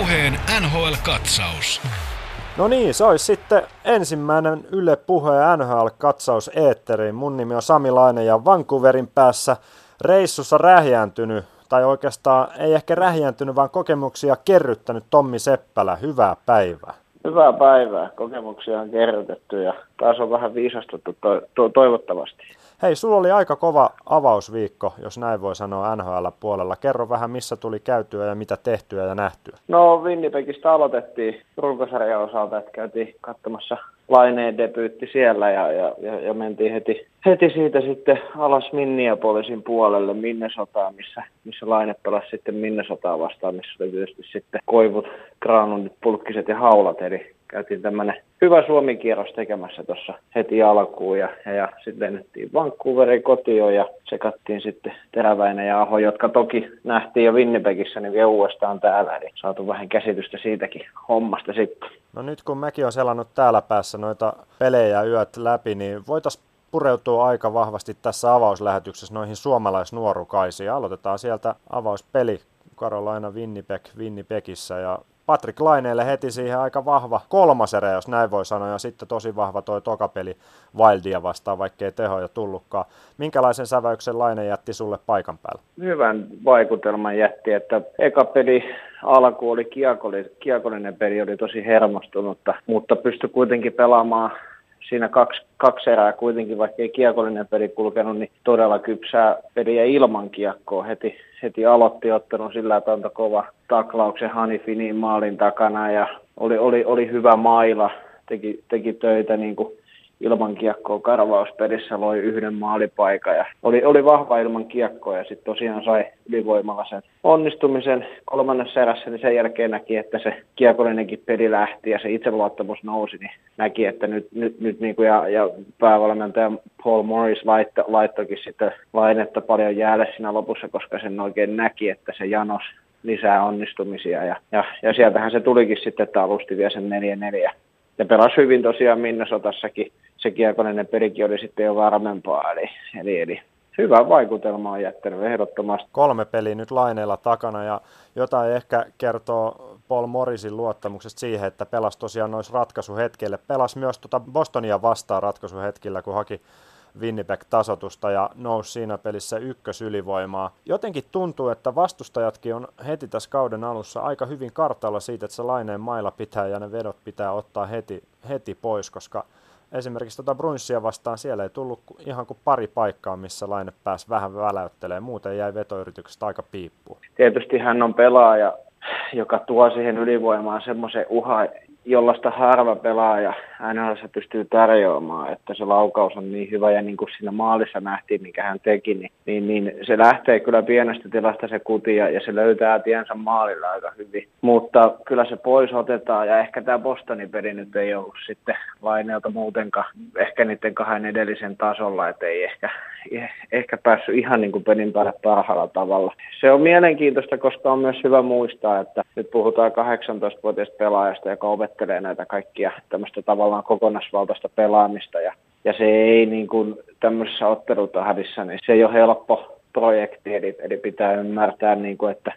Puheen NHL-katsaus. No niin, se olisi sitten ensimmäinen Yle Puheen NHL-katsaus eetteriin. Mun nimi on Sami Laine ja Vancouverin päässä reissussa rähjääntynyt, tai oikeastaan ei ehkä rähjääntynyt, vaan kokemuksia kerryttänyt Tommi Seppälä. Hyvää päivää. Hyvää päivää. Kokemuksia on kerrytetty ja taas on vähän viisastuttu to- to- toivottavasti. Hei, sulla oli aika kova avausviikko, jos näin voi sanoa NHL-puolella. Kerro vähän, missä tuli käytyä ja mitä tehtyä ja nähtyä. No Winnipegistä aloitettiin runkosarjan osalta, että käytiin katsomassa Laineen debyytti siellä ja, ja, ja, ja mentiin heti, heti siitä sitten alas Minneapolisin puolelle Minnesotaan, missä, missä Laine pelasi sitten Minnesotaa vastaan, missä oli tietysti sitten koivut, kraanundit, pulkkiset ja haulat, eli käytiin tämmöinen hyvä Suomi-kierros tekemässä tuossa heti alkuun ja, ja, ja sitten lennettiin Vancouverin kotiin ja sekattiin sitten Teräväinen ja Aho, jotka toki nähtiin jo Winnipegissä, niin vielä uudestaan täällä, eli saatu vähän käsitystä siitäkin hommasta sitten. No nyt kun mäkin on selannut täällä päässä noita pelejä yöt läpi, niin voitaisiin pureutuu aika vahvasti tässä avauslähetyksessä noihin suomalaisnuorukaisiin. Aloitetaan sieltä avauspeli Karolaina Winnipeg Winnipegissä ja Patrick Laineelle heti siihen aika vahva kolmas erä, jos näin voi sanoa, ja sitten tosi vahva toi tokapeli Wildia vastaan, vaikkei tehoja tullutkaan. Minkälaisen säväyksen Laine jätti sulle paikan päällä? Hyvän vaikutelman jätti, että eka peli alku oli kiekollinen peli, oli tosi hermostunutta, mutta pystyi kuitenkin pelaamaan siinä kaksi, kaksi erää kuitenkin, vaikka ei kiekollinen peli kulkenut, niin todella kypsää peliä ilman kiekkoa. Heti, heti aloitti ottelun sillä, että antoi kova taklauksen Hanifinin maalin takana ja oli, oli, oli hyvä maila, teki, teki töitä niin kuin ilman kiekkoa karvauspelissä loi yhden maalipaikan ja oli, oli vahva ilman kiekkoa ja sitten tosiaan sai ylivoimalla sen onnistumisen kolmannessa erässä, niin sen jälkeen näki, että se kiekollinenkin peli lähti ja se itseluottamus nousi, niin näki, että nyt, nyt, nyt niin kuin ja, ja päävalmentaja Paul Morris laitto, laittokin sitten lainetta paljon jäälle siinä lopussa, koska sen oikein näki, että se janos lisää onnistumisia ja, ja, ja sieltähän se tulikin sitten, että alusti vielä sen 4-4 ja pelasi hyvin tosiaan Minnesotassakin. Se kiekollinen perikin oli sitten jo varmempaa, eli, eli, eli hyvä vaikutelma on jättänyt ehdottomasti. Kolme peliä nyt laineilla takana ja jotain ehkä kertoo Paul Morrisin luottamuksesta siihen, että pelasi tosiaan noissa ratkaisuhetkille. Pelasi myös tuota Bostonia vastaan ratkaisuhetkillä, kun haki Winnipeg-tasotusta ja nousi siinä pelissä ykkösylivoimaa. Jotenkin tuntuu, että vastustajatkin on heti tässä kauden alussa aika hyvin kartalla siitä, että se laineen mailla pitää ja ne vedot pitää ottaa heti, heti pois, koska esimerkiksi tuota Brunssia vastaan siellä ei tullut ihan kuin pari paikkaa, missä laine pääsi vähän väläyttelemään. Muuten jäi vetoyrityksestä aika piippuun. Tietysti hän on pelaaja, joka tuo siihen ylivoimaan semmoisen uhan, jollaista harva pelaaja NHL pystyy tarjoamaan, että se laukaus on niin hyvä ja niin kuin siinä maalissa nähtiin, mikä hän teki, niin, niin, niin se lähtee kyllä pienestä tilasta se kuti ja, se löytää tiensä maalilla aika hyvin. Mutta kyllä se pois otetaan ja ehkä tämä Bostonin peli nyt ei ollut sitten laineelta muutenkaan ehkä niiden kahden edellisen tasolla, että ei ehkä, ehkä päässyt ihan niin kuin pelin päälle parhaalla tavalla. Se on mielenkiintoista, koska on myös hyvä muistaa, että nyt puhutaan 18-vuotiaista pelaajasta, joka opettelee näitä kaikkia tämmöistä tavallaan kokonaisvaltaista pelaamista ja, ja se ei niin kuin tämmöisessä ottelutahdissa, niin se ei ole helppo projekti, eli, eli pitää ymmärtää, niin kuin, että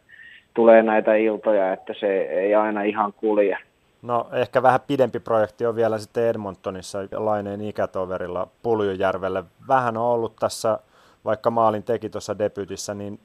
tulee näitä iltoja, että se ei aina ihan kulje. No ehkä vähän pidempi projekti on vielä sitten Edmontonissa Laineen ikätoverilla Puljujärvelle. Vähän on ollut tässä, vaikka maalin teki tuossa debytissä, niin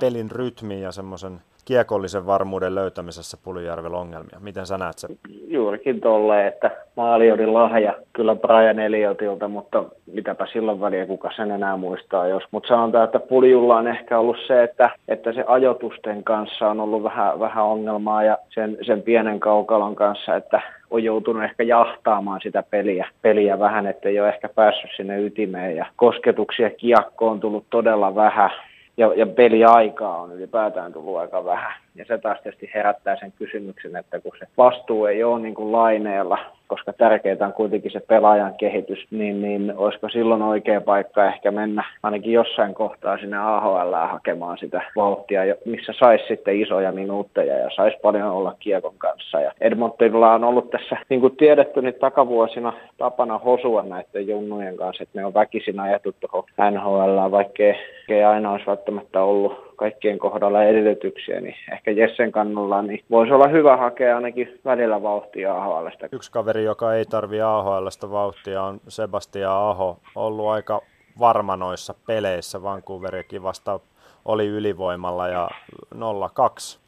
pelin rytmi ja semmoisen kiekollisen varmuuden löytämisessä Puljujärvellä ongelmia. Miten sä näet sen? Juurikin tolleen, että maali oli lahja kyllä Brian Elliotilta, mutta mitäpä silloin väliä, kuka sen enää muistaa jos. Mutta sanotaan, että Puljulla on ehkä ollut se, että, että se ajotusten kanssa on ollut vähän, vähän ongelmaa ja sen, sen pienen kaukalon kanssa, että on joutunut ehkä jahtaamaan sitä peliä, peliä vähän, että ei ole ehkä päässyt sinne ytimeen ja kosketuksia kiekkoon on tullut todella vähän ja, ja peliaikaa on ylipäätään tullut aika vähän. Ja se taas tietysti herättää sen kysymyksen, että kun se vastuu ei ole niin kuin laineella, koska tärkeää on kuitenkin se pelaajan kehitys, niin, niin olisiko silloin oikea paikka ehkä mennä ainakin jossain kohtaa sinne AHL hakemaan sitä vauhtia, missä saisi sitten isoja minuutteja ja saisi paljon olla kiekon kanssa. Ja Edmontonilla on ollut tässä, niin kuin tiedetty, niin takavuosina tapana hosua näiden junnujen kanssa, että ne on väkisin ajettu tuohon NHL, vaikkei ei aina olisi välttämättä ollut kaikkien kohdalla edellytyksiä, niin ehkä Jessen kannalla niin voisi olla hyvä hakea ainakin välillä vauhtia AHLstä. Yksi kaveri, joka ei tarvi AHLstä vauhtia, on Sebastian Aho, ollut aika varma noissa peleissä Vancouverikin vasta oli ylivoimalla ja 0-2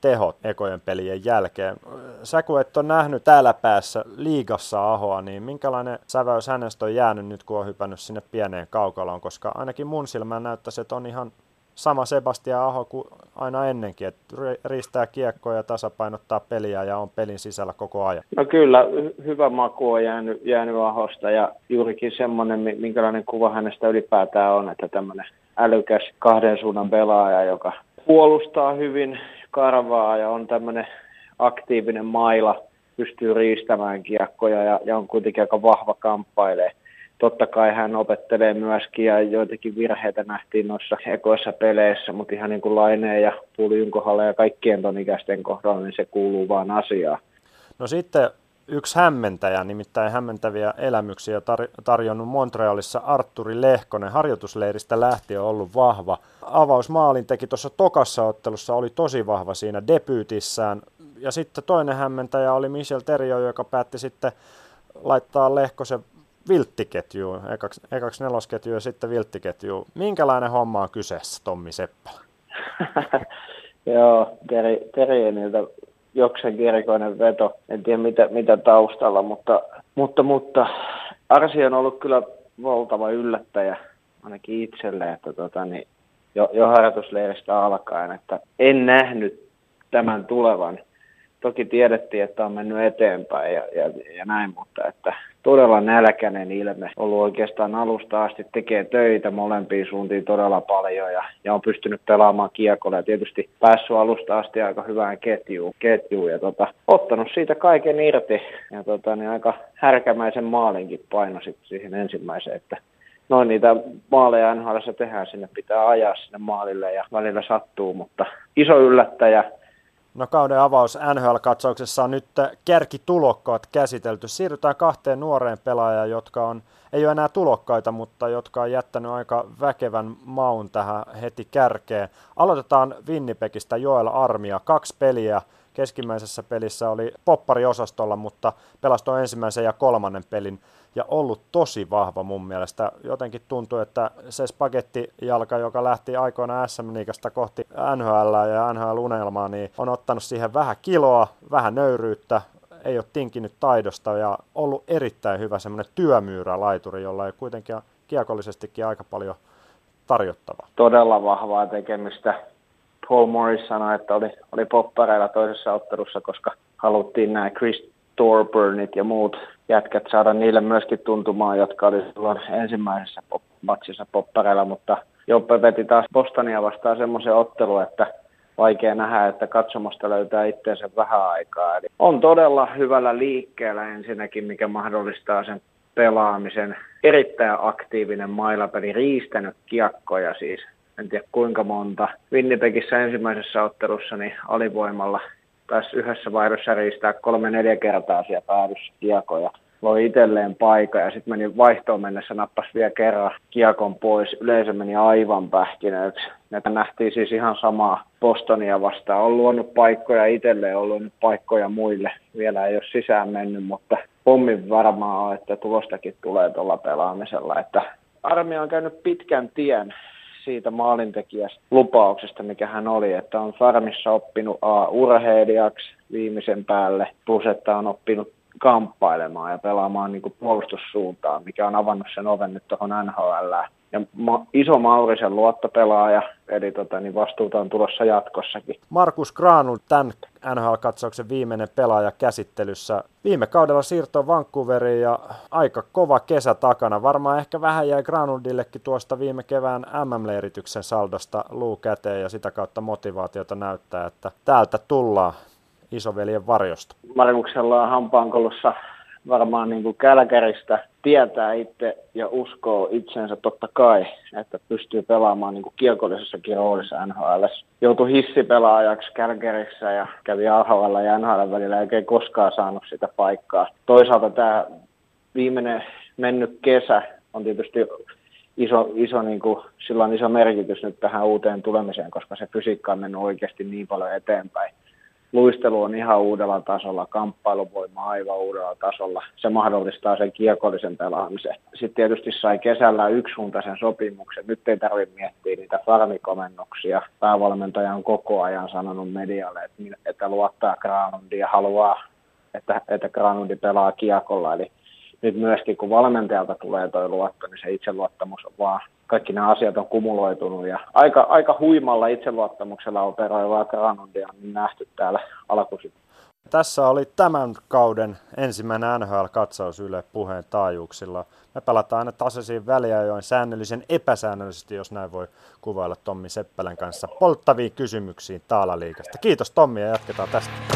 tehot ekojen pelien jälkeen. Sä kun et ole nähnyt täällä päässä liigassa Ahoa, niin minkälainen säväys hänestä on jäänyt nyt, kun on hypännyt sinne pieneen kaukaloon, koska ainakin mun silmään näyttäisi, että on ihan sama Sebastian Aho kuin aina ennenkin, että riistää kiekkoja ja tasapainottaa peliä ja on pelin sisällä koko ajan. No kyllä, hyvä maku on jäänyt, jäänyt Ahosta ja juurikin semmoinen, minkälainen kuva hänestä ylipäätään on, että tämmöinen älykäs kahden suunnan pelaaja, joka puolustaa hyvin, karvaa ja on tämmöinen aktiivinen maila, pystyy riistämään kiekkoja ja, ja on kuitenkin aika vahva kamppailee. Totta kai hän opettelee myöskin ja joitakin virheitä nähtiin noissa ekoissa peleissä, mutta ihan niin kuin Laineen ja Puljun kohdalla ja kaikkien ton ikäisten kohdalla, niin se kuuluu vaan asiaan. No sitten yksi hämmentäjä, nimittäin hämmentäviä elämyksiä tar- tarjonnut Montrealissa Arturi Lehkonen. Harjoitusleiristä lähtien ollut vahva. Avausmaalin teki tuossa tokassa ottelussa, oli tosi vahva siinä debyytissään. Ja sitten toinen hämmentäjä oli Michel Terjo, joka päätti sitten laittaa Lehkosen vilttiketjuun, ekaksi, ekaksi ja sitten vilttiketju. Minkälainen homma on kyseessä, Tommi Seppälä? Joo, Teri, Terieniltä joksen erikoinen veto. En tiedä mitä, mitä taustalla, mutta, mutta, mutta Arsi on ollut kyllä valtava yllättäjä ainakin itselle, että tota, niin jo, jo harjoitusleiristä alkaen, että en nähnyt tämän tulevan toki tiedettiin, että on mennyt eteenpäin ja, ja, ja näin, mutta että todella nälkäinen ilme. Ollut oikeastaan alusta asti tekee töitä molempiin suuntiin todella paljon ja, ja on pystynyt pelaamaan kiekolla. Ja tietysti päässyt alusta asti aika hyvään ketjuun, ketjuun ja tota, ottanut siitä kaiken irti. Ja tota, niin aika härkämäisen maalinkin paino siihen ensimmäiseen, että noin niitä maaleja NHL tehdään, sinne pitää ajaa sinne maalille ja välillä sattuu, mutta iso yllättäjä, No kauden avaus NHL-katsauksessa on nyt kärkitulokkaat käsitelty. Siirrytään kahteen nuoreen pelaajaan, jotka on, ei ole enää tulokkaita, mutta jotka on jättänyt aika väkevän maun tähän heti kärkeen. Aloitetaan Winnipegistä Joel Armia. Kaksi peliä. Keskimmäisessä pelissä oli poppariosastolla, mutta pelastoi ensimmäisen ja kolmannen pelin ja ollut tosi vahva mun mielestä. Jotenkin tuntuu, että se spagettijalka, joka lähti aikoina SM Liigasta kohti NHL ja NHL-unelmaa, niin on ottanut siihen vähän kiloa, vähän nöyryyttä, ei ole tinkinyt taidosta ja ollut erittäin hyvä semmoinen työmyyrä-laituri, jolla ei kuitenkin kiekollisestikin aika paljon tarjottavaa. Todella vahvaa tekemistä. Paul Morris sanoi, että oli, oli poppareilla toisessa ottelussa, koska haluttiin nämä Chris Torburnit ja muut jätkät saada niille myöskin tuntumaan, jotka oli silloin ensimmäisessä pop- matsissa poppareilla, mutta Joppe veti taas Bostonia vastaan semmoisen ottelun, että vaikea nähdä, että katsomosta löytää itseensä vähän aikaa. Eli on todella hyvällä liikkeellä ensinnäkin, mikä mahdollistaa sen pelaamisen. Erittäin aktiivinen mailapeli, riistänyt kiekkoja siis. En tiedä kuinka monta. Winnipegissä ensimmäisessä ottelussa niin alivoimalla taisi yhdessä vaihdossa riistää kolme-neljä kertaa siellä päädyssä kiekoja. Loi itselleen paikka ja sitten meni vaihtoon mennessä, nappasi vielä kerran kiekon pois. Yleisö meni aivan pähkinöiksi. Näitä nähtiin siis ihan samaa Bostonia vastaan. On luonut paikkoja itselleen, on luonut paikkoja muille. Vielä ei ole sisään mennyt, mutta pommin varmaa on, että tulostakin tulee tuolla pelaamisella. Että armia on käynyt pitkän tien siitä maalintekijästä lupauksesta, mikä hän oli, että on farmissa oppinut A, urheilijaksi viimeisen päälle, plus että on oppinut kamppailemaan ja pelaamaan niin puolustussuuntaan, mikä on avannut sen oven nyt tuohon NHL ja ma- iso Maurisen luottopelaaja, eli tota, niin vastuuta on tulossa jatkossakin. Markus Granul, tämän NHL-katsauksen viimeinen pelaaja käsittelyssä. Viime kaudella siirto Vancouveriin ja aika kova kesä takana. Varmaan ehkä vähän jäi Granuldillekin tuosta viime kevään MM-leirityksen saldosta luu käteen ja sitä kautta motivaatiota näyttää, että täältä tullaan isoveljen varjosta. Marimuksella on hampaankolossa varmaan niin kuin Kälkäristä tietää itse ja uskoo itsensä totta kai, että pystyy pelaamaan niin kuin kiekollisessakin roolissa NHL. Joutui hissipelaajaksi Kälkärissä ja kävi AHL ja NHL välillä, eikä koskaan saanut sitä paikkaa. Toisaalta tämä viimeinen mennyt kesä on tietysti iso, iso niin kuin, sillä on iso merkitys nyt tähän uuteen tulemiseen, koska se fysiikka on mennyt oikeasti niin paljon eteenpäin. Luistelu on ihan uudella tasolla, kamppailuvoima aivan uudella tasolla. Se mahdollistaa sen kiekollisen pelaamisen. Sitten tietysti sai kesällä yksisuuntaisen sopimuksen. Nyt ei tarvitse miettiä niitä farmikomennuksia. Päävalmentaja on koko ajan sanonut medialle, että, luottaa Granundia ja haluaa, että, että Granundi pelaa kiekolla. Eli nyt myöskin kun valmentajalta tulee tuo luotto, niin se itseluottamus on vaan, kaikki nämä asiat on kumuloitunut ja aika, aika huimalla itseluottamuksella operoivaa Granundia on nähty täällä alkuisin. Tässä oli tämän kauden ensimmäinen NHL-katsaus Yle puheen taajuuksilla. Me pelataan aina tasaisiin väliajoin säännöllisen epäsäännöllisesti, jos näin voi kuvailla Tommi Seppälän kanssa polttaviin kysymyksiin Taalaliikasta. Kiitos Tommi ja jatketaan tästä.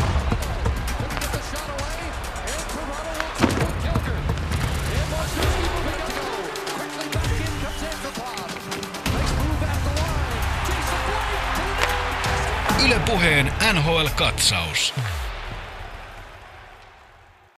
Puheen NHL-katsaus.